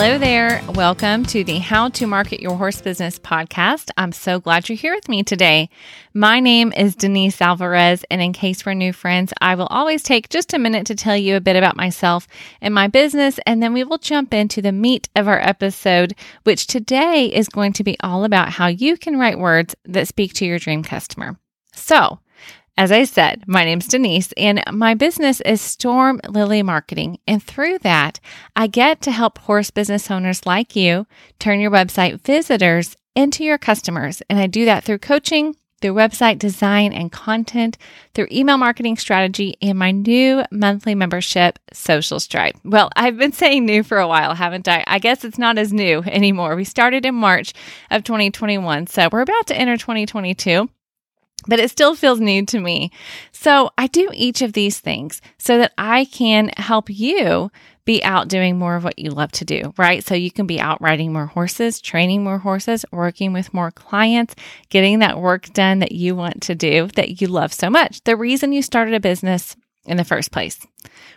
Hello there. Welcome to the How to Market Your Horse Business podcast. I'm so glad you're here with me today. My name is Denise Alvarez, and in case we're new friends, I will always take just a minute to tell you a bit about myself and my business, and then we will jump into the meat of our episode, which today is going to be all about how you can write words that speak to your dream customer. So, as I said, my name's Denise, and my business is Storm Lily Marketing. And through that, I get to help horse business owners like you turn your website visitors into your customers. And I do that through coaching, through website design and content, through email marketing strategy, and my new monthly membership, Social Stripe. Well, I've been saying new for a while, haven't I? I guess it's not as new anymore. We started in March of 2021, so we're about to enter 2022 but it still feels new to me. So I do each of these things so that I can help you be out doing more of what you love to do, right? So you can be out riding more horses, training more horses, working with more clients, getting that work done that you want to do that you love so much. The reason you started a business in the first place,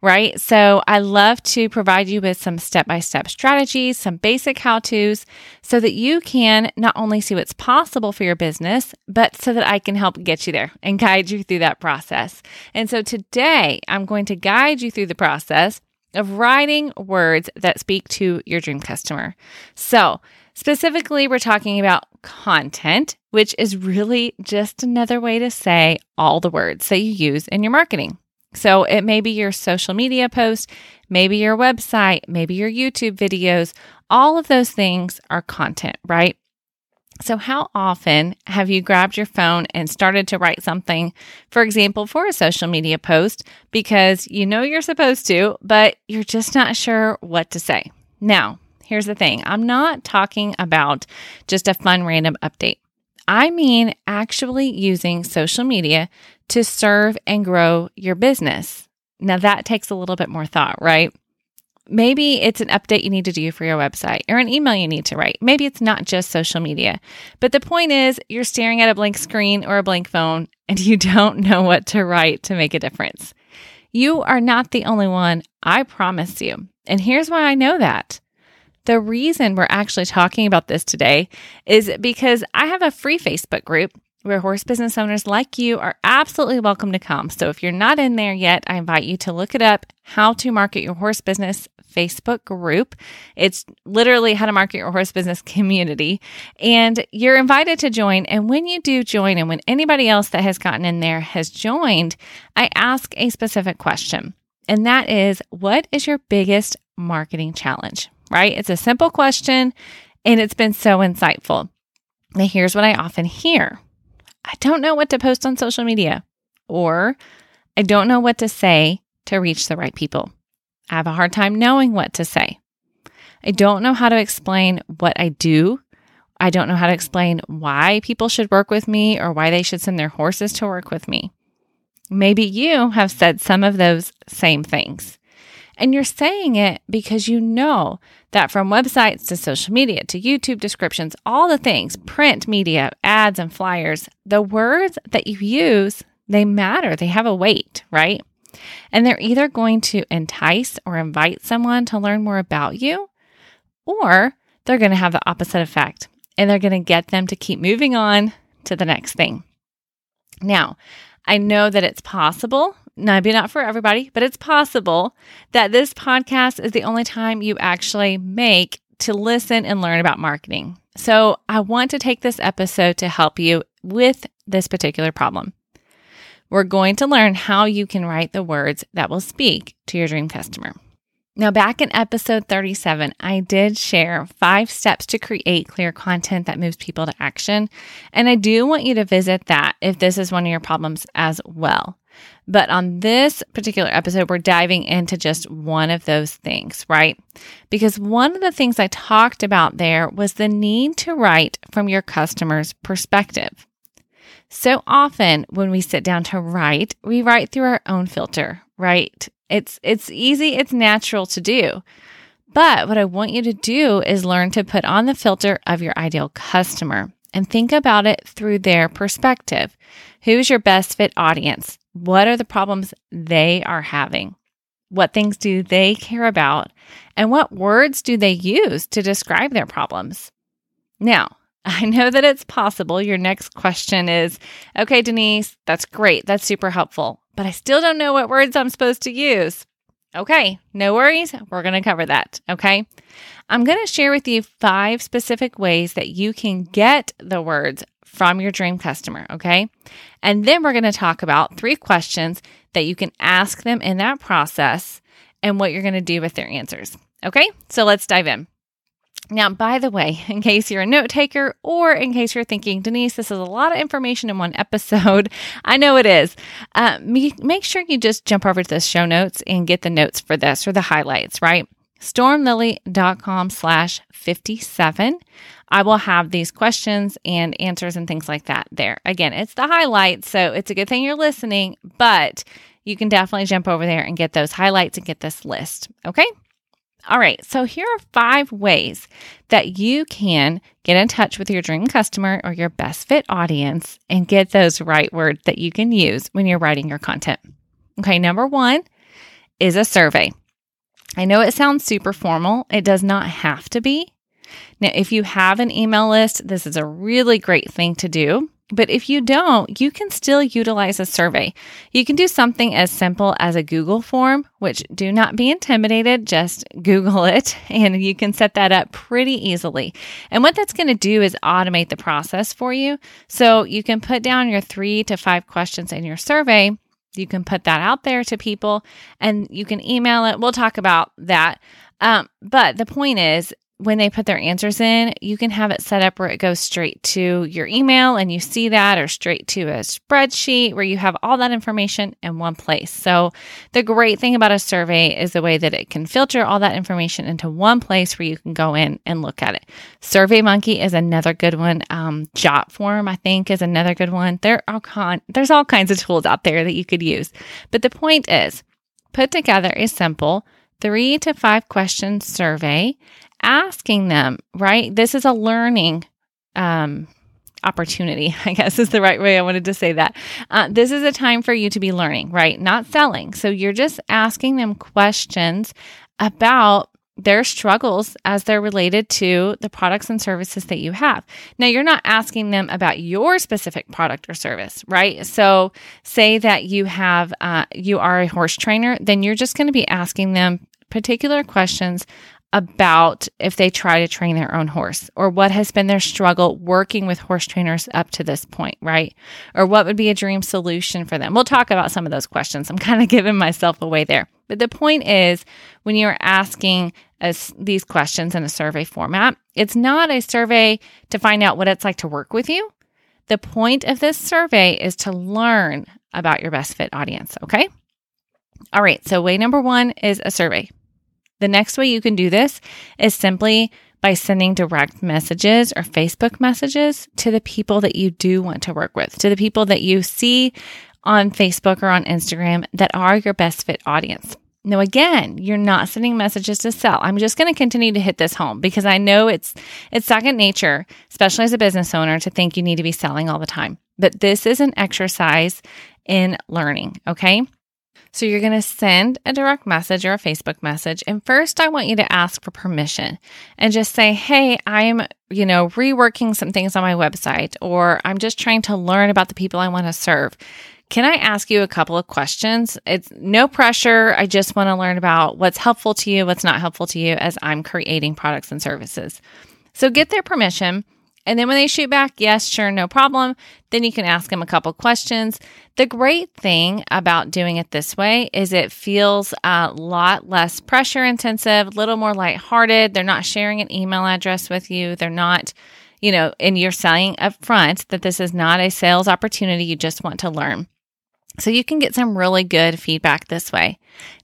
right? So I love to provide you with some step by step strategies, some basic how to's, so that you can not only see what's possible for your business, but so that I can help get you there and guide you through that process. And so today I'm going to guide you through the process of writing words that speak to your dream customer. So, specifically, we're talking about content, which is really just another way to say all the words that you use in your marketing. So it may be your social media post, maybe your website, maybe your YouTube videos. All of those things are content, right? So, how often have you grabbed your phone and started to write something, for example, for a social media post, because you know you're supposed to, but you're just not sure what to say? Now, here's the thing I'm not talking about just a fun random update. I mean actually using social media to serve and grow your business. Now, that takes a little bit more thought, right? Maybe it's an update you need to do for your website or an email you need to write. Maybe it's not just social media. But the point is, you're staring at a blank screen or a blank phone and you don't know what to write to make a difference. You are not the only one, I promise you. And here's why I know that. The reason we're actually talking about this today is because I have a free Facebook group where horse business owners like you are absolutely welcome to come. So if you're not in there yet, I invite you to look it up How to Market Your Horse Business Facebook group. It's literally How to Market Your Horse Business community. And you're invited to join. And when you do join, and when anybody else that has gotten in there has joined, I ask a specific question. And that is, what is your biggest marketing challenge? Right? It's a simple question and it's been so insightful. Now, here's what I often hear I don't know what to post on social media, or I don't know what to say to reach the right people. I have a hard time knowing what to say. I don't know how to explain what I do. I don't know how to explain why people should work with me or why they should send their horses to work with me. Maybe you have said some of those same things. And you're saying it because you know that from websites to social media to YouTube descriptions, all the things, print media, ads, and flyers, the words that you use, they matter. They have a weight, right? And they're either going to entice or invite someone to learn more about you, or they're going to have the opposite effect and they're going to get them to keep moving on to the next thing. Now, I know that it's possible maybe not for everybody, but it's possible that this podcast is the only time you actually make to listen and learn about marketing. So I want to take this episode to help you with this particular problem. We're going to learn how you can write the words that will speak to your dream customer. Now, back in episode 37, I did share five steps to create clear content that moves people to action. And I do want you to visit that if this is one of your problems as well. But on this particular episode, we're diving into just one of those things, right? Because one of the things I talked about there was the need to write from your customer's perspective. So often when we sit down to write, we write through our own filter, right? It's it's easy, it's natural to do. But what I want you to do is learn to put on the filter of your ideal customer and think about it through their perspective. Who's your best fit audience? What are the problems they are having? What things do they care about? And what words do they use to describe their problems? Now, I know that it's possible. Your next question is okay, Denise, that's great. That's super helpful. But I still don't know what words I'm supposed to use. Okay, no worries. We're going to cover that. Okay. I'm going to share with you five specific ways that you can get the words from your dream customer. Okay. And then we're going to talk about three questions that you can ask them in that process and what you're going to do with their answers. Okay. So let's dive in. Now, by the way, in case you're a note taker or in case you're thinking, Denise, this is a lot of information in one episode, I know it is. Uh, make sure you just jump over to the show notes and get the notes for this or the highlights, right? stormlily.com slash 57. I will have these questions and answers and things like that there. Again, it's the highlights, so it's a good thing you're listening, but you can definitely jump over there and get those highlights and get this list. Okay. All right, so here are five ways that you can get in touch with your dream customer or your best fit audience and get those right words that you can use when you're writing your content. Okay, number one is a survey. I know it sounds super formal, it does not have to be. Now, if you have an email list, this is a really great thing to do. But if you don't, you can still utilize a survey. You can do something as simple as a Google form, which do not be intimidated, just Google it and you can set that up pretty easily. And what that's going to do is automate the process for you. So you can put down your three to five questions in your survey. You can put that out there to people and you can email it. We'll talk about that. Um, but the point is, when they put their answers in, you can have it set up where it goes straight to your email and you see that, or straight to a spreadsheet where you have all that information in one place. So, the great thing about a survey is the way that it can filter all that information into one place where you can go in and look at it. Survey Monkey is another good one. Um, Jotform, I think, is another good one. There are con- there's all kinds of tools out there that you could use. But the point is, put together a simple three to five question survey asking them, right? This is a learning um, opportunity, I guess is the right way I wanted to say that. Uh, this is a time for you to be learning, right? Not selling. So you're just asking them questions about their struggles as they're related to the products and services that you have. Now, you're not asking them about your specific product or service, right? So, say that you have, uh, you are a horse trainer, then you're just going to be asking them particular questions about if they try to train their own horse or what has been their struggle working with horse trainers up to this point, right? Or what would be a dream solution for them? We'll talk about some of those questions. I'm kind of giving myself away there. But the point is, when you're asking us these questions in a survey format, it's not a survey to find out what it's like to work with you. The point of this survey is to learn about your best fit audience, okay? All right, so way number one is a survey. The next way you can do this is simply by sending direct messages or Facebook messages to the people that you do want to work with, to the people that you see on Facebook or on Instagram that are your best fit audience. Now, again, you're not sending messages to sell. I'm just going to continue to hit this home because I know it's it's second nature, especially as a business owner, to think you need to be selling all the time. But this is an exercise in learning. Okay. So you're going to send a direct message or a Facebook message. And first, I want you to ask for permission and just say, Hey, I'm, you know, reworking some things on my website, or I'm just trying to learn about the people I want to serve. Can I ask you a couple of questions? It's no pressure. I just want to learn about what's helpful to you, what's not helpful to you as I'm creating products and services. So get their permission and then when they shoot back, yes, sure, no problem, then you can ask them a couple questions. The great thing about doing it this way is it feels a lot less pressure intensive, a little more lighthearted. They're not sharing an email address with you. They're not, you know, and you're saying up front that this is not a sales opportunity. You just want to learn. So you can get some really good feedback this way.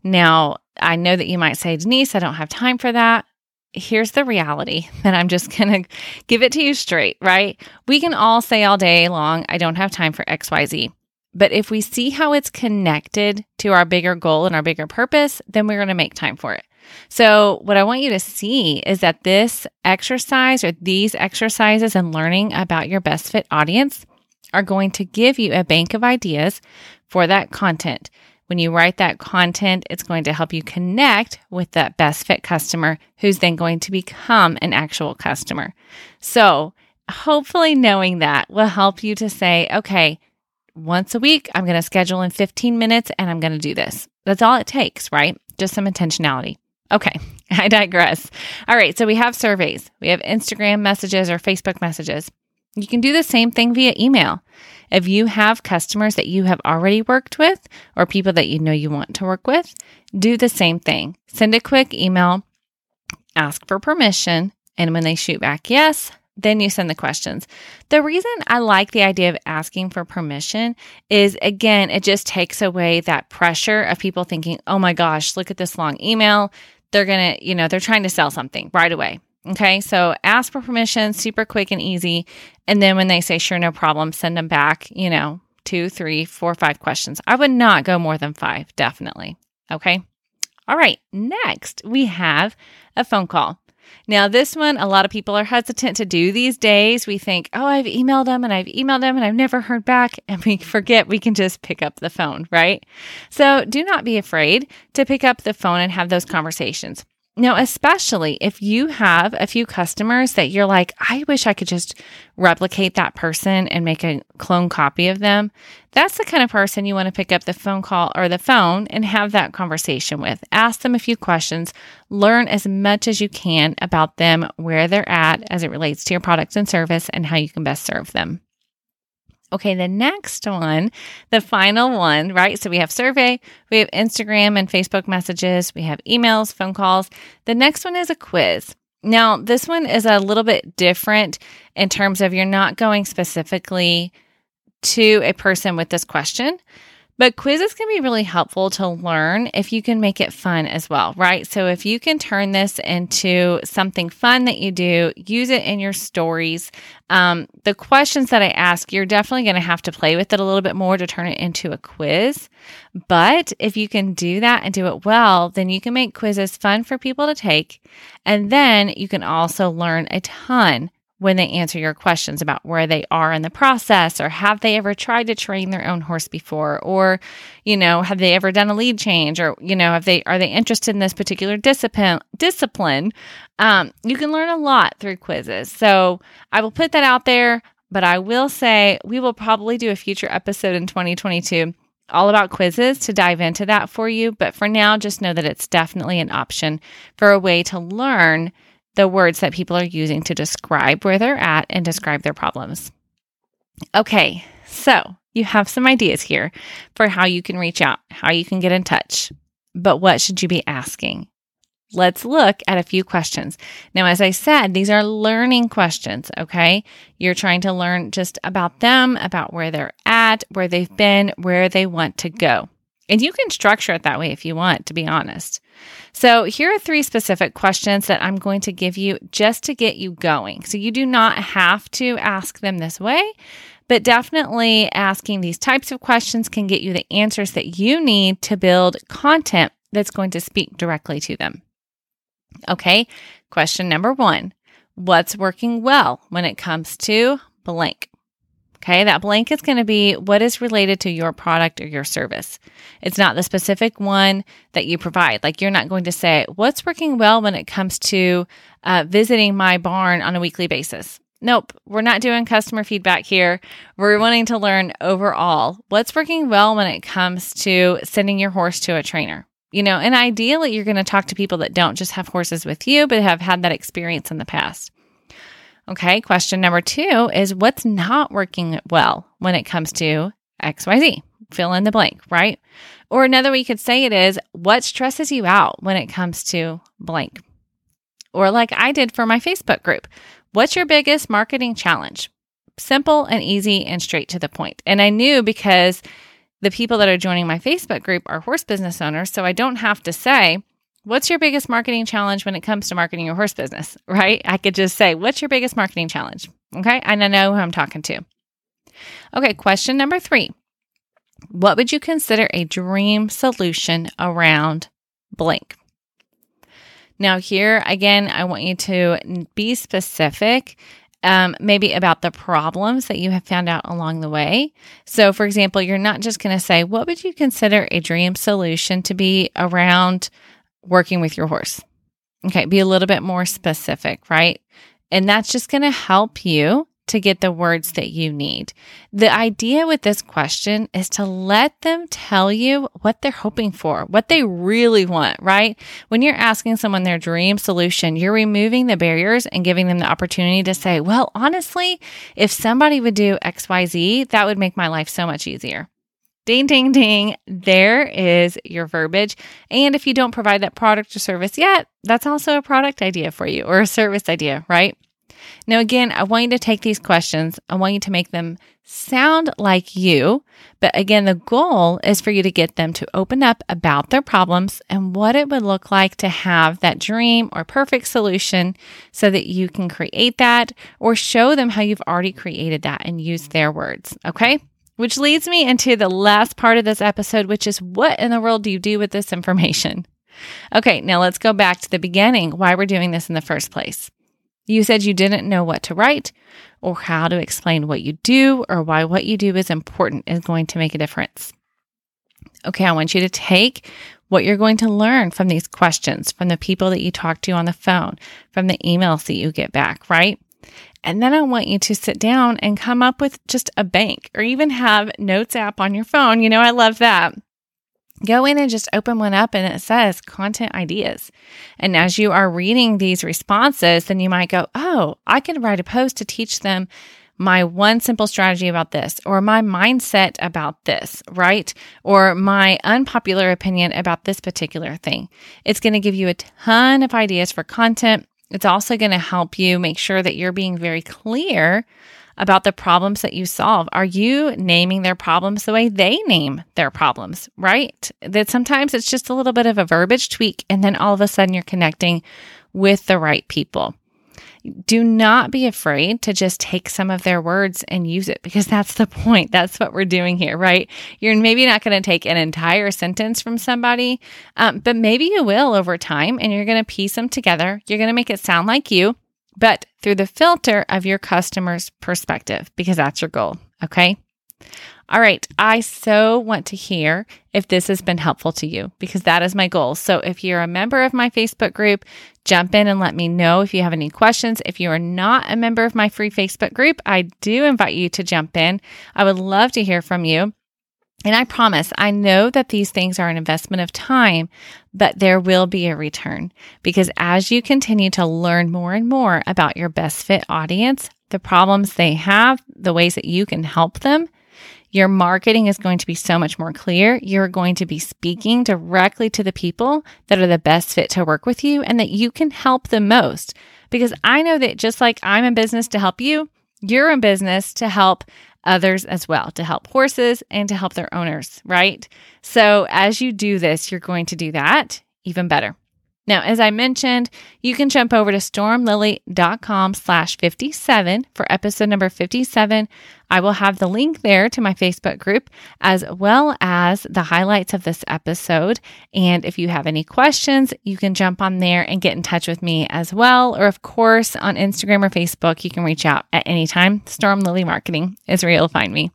Now, I know that you might say, Denise, I don't have time for that here's the reality that I'm just going to give it to you straight, right? We can all say all day long, I don't have time for XYZ. But if we see how it's connected to our bigger goal and our bigger purpose, then we're going to make time for it. So, what I want you to see is that this exercise or these exercises and learning about your best fit audience are going to give you a bank of ideas for that content When you write that content, it's going to help you connect with that best fit customer who's then going to become an actual customer. So, hopefully, knowing that will help you to say, okay, once a week, I'm going to schedule in 15 minutes and I'm going to do this. That's all it takes, right? Just some intentionality. Okay, I digress. All right, so we have surveys, we have Instagram messages or Facebook messages. You can do the same thing via email. If you have customers that you have already worked with or people that you know you want to work with, do the same thing. Send a quick email, ask for permission, and when they shoot back yes, then you send the questions. The reason I like the idea of asking for permission is again, it just takes away that pressure of people thinking, oh my gosh, look at this long email. They're going to, you know, they're trying to sell something right away. Okay, so ask for permission, super quick and easy. And then when they say, sure, no problem, send them back, you know, two, three, four, five questions. I would not go more than five, definitely. Okay. All right, next we have a phone call. Now, this one, a lot of people are hesitant to do these days. We think, oh, I've emailed them and I've emailed them and I've never heard back. And we forget we can just pick up the phone, right? So do not be afraid to pick up the phone and have those conversations. Now, especially if you have a few customers that you're like, I wish I could just replicate that person and make a clone copy of them. That's the kind of person you want to pick up the phone call or the phone and have that conversation with. Ask them a few questions, learn as much as you can about them, where they're at as it relates to your products and service, and how you can best serve them. Okay, the next one, the final one, right? So we have survey, we have Instagram and Facebook messages, we have emails, phone calls. The next one is a quiz. Now, this one is a little bit different in terms of you're not going specifically to a person with this question. But quizzes can be really helpful to learn if you can make it fun as well, right? So if you can turn this into something fun that you do, use it in your stories. Um, the questions that I ask, you're definitely going to have to play with it a little bit more to turn it into a quiz. But if you can do that and do it well, then you can make quizzes fun for people to take. And then you can also learn a ton when they answer your questions about where they are in the process or have they ever tried to train their own horse before? Or you know have they ever done a lead change? Or you know have they are they interested in this particular discipline discipline? Um, you can learn a lot through quizzes. So i will put that out there but i will say we will probably do a future episode in 2022 all about quizzes to dive into that for you. But for now just know that it's definitely an option for a way to learn the words that people are using to describe where they're at and describe their problems. Okay, so you have some ideas here for how you can reach out, how you can get in touch. But what should you be asking? Let's look at a few questions. Now, as I said, these are learning questions, okay? You're trying to learn just about them, about where they're at, where they've been, where they want to go. And you can structure it that way if you want, to be honest. So, here are three specific questions that I'm going to give you just to get you going. So, you do not have to ask them this way, but definitely asking these types of questions can get you the answers that you need to build content that's going to speak directly to them. Okay, question number one What's working well when it comes to blank? Okay, that blank is going to be what is related to your product or your service. It's not the specific one that you provide. Like you're not going to say, What's working well when it comes to uh, visiting my barn on a weekly basis? Nope, we're not doing customer feedback here. We're wanting to learn overall what's working well when it comes to sending your horse to a trainer. You know, and ideally, you're going to talk to people that don't just have horses with you, but have had that experience in the past. Okay, question number two is what's not working well when it comes to XYZ? Fill in the blank, right? Or another way you could say it is what stresses you out when it comes to blank? Or like I did for my Facebook group, what's your biggest marketing challenge? Simple and easy and straight to the point. And I knew because the people that are joining my Facebook group are horse business owners, so I don't have to say, What's your biggest marketing challenge when it comes to marketing your horse business, right? I could just say, What's your biggest marketing challenge? Okay. And I know who I'm talking to. Okay. Question number three What would you consider a dream solution around blank? Now, here again, I want you to be specific um, maybe about the problems that you have found out along the way. So, for example, you're not just going to say, What would you consider a dream solution to be around working with your horse? Okay, be a little bit more specific, right? And that's just going to help you to get the words that you need. The idea with this question is to let them tell you what they're hoping for, what they really want, right? When you're asking someone their dream solution, you're removing the barriers and giving them the opportunity to say, well, honestly, if somebody would do XYZ, that would make my life so much easier. Ding, ding, ding. There is your verbiage. And if you don't provide that product or service yet, that's also a product idea for you or a service idea, right? Now, again, I want you to take these questions, I want you to make them sound like you. But again, the goal is for you to get them to open up about their problems and what it would look like to have that dream or perfect solution so that you can create that or show them how you've already created that and use their words. Okay. Which leads me into the last part of this episode, which is what in the world do you do with this information? Okay, now let's go back to the beginning, why we're doing this in the first place. You said you didn't know what to write or how to explain what you do or why what you do is important is going to make a difference. Okay, I want you to take what you're going to learn from these questions, from the people that you talk to on the phone, from the emails that you get back, right? And then I want you to sit down and come up with just a bank or even have notes app on your phone. You know, I love that go in and just open one up and it says content ideas. And as you are reading these responses, then you might go, Oh, I can write a post to teach them my one simple strategy about this, or my mindset about this, right? Or my unpopular opinion about this particular thing. It's going to give you a ton of ideas for content. It's also going to help you make sure that you're being very clear about the problems that you solve. Are you naming their problems the way they name their problems, right? That sometimes it's just a little bit of a verbiage tweak, and then all of a sudden you're connecting with the right people. Do not be afraid to just take some of their words and use it because that's the point. That's what we're doing here, right? You're maybe not going to take an entire sentence from somebody, um, but maybe you will over time and you're going to piece them together. You're going to make it sound like you but through the filter of your customer's perspective, because that's your goal. Okay. All right. I so want to hear if this has been helpful to you because that is my goal. So if you're a member of my Facebook group, jump in and let me know if you have any questions. If you are not a member of my free Facebook group, I do invite you to jump in. I would love to hear from you. And I promise, I know that these things are an investment of time, but there will be a return because as you continue to learn more and more about your best fit audience, the problems they have, the ways that you can help them, your marketing is going to be so much more clear. You're going to be speaking directly to the people that are the best fit to work with you and that you can help the most. Because I know that just like I'm in business to help you, you're in business to help others as well, to help horses and to help their owners, right? So as you do this, you're going to do that even better. Now, as I mentioned, you can jump over to stormlily.com slash 57 for episode number 57. I will have the link there to my Facebook group as well as the highlights of this episode. And if you have any questions, you can jump on there and get in touch with me as well. Or, of course, on Instagram or Facebook, you can reach out at any time. Storm Lily Marketing is where you'll find me.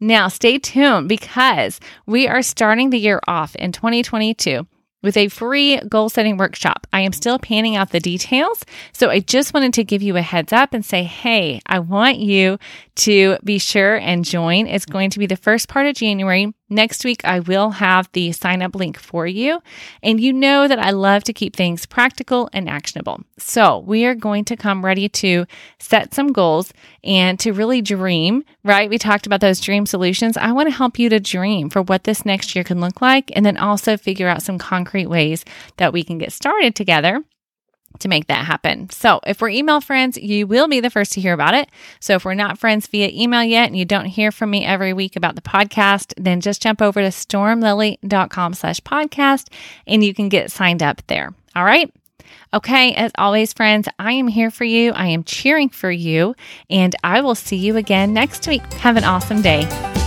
Now, stay tuned because we are starting the year off in 2022 with a free goal setting workshop. I am still panning out the details. So I just wanted to give you a heads up and say, hey, I want you to be sure and join. It's going to be the first part of January. Next week, I will have the sign up link for you. And you know that I love to keep things practical and actionable. So we are going to come ready to set some goals and to really dream, right? We talked about those dream solutions. I want to help you to dream for what this next year can look like and then also figure out some concrete ways that we can get started together to make that happen. So, if we're email friends, you will be the first to hear about it. So, if we're not friends via email yet and you don't hear from me every week about the podcast, then just jump over to stormlily.com slash podcast and you can get signed up there. All right. Okay, as always, friends, I am here for you. I am cheering for you, and I will see you again next week. Have an awesome day.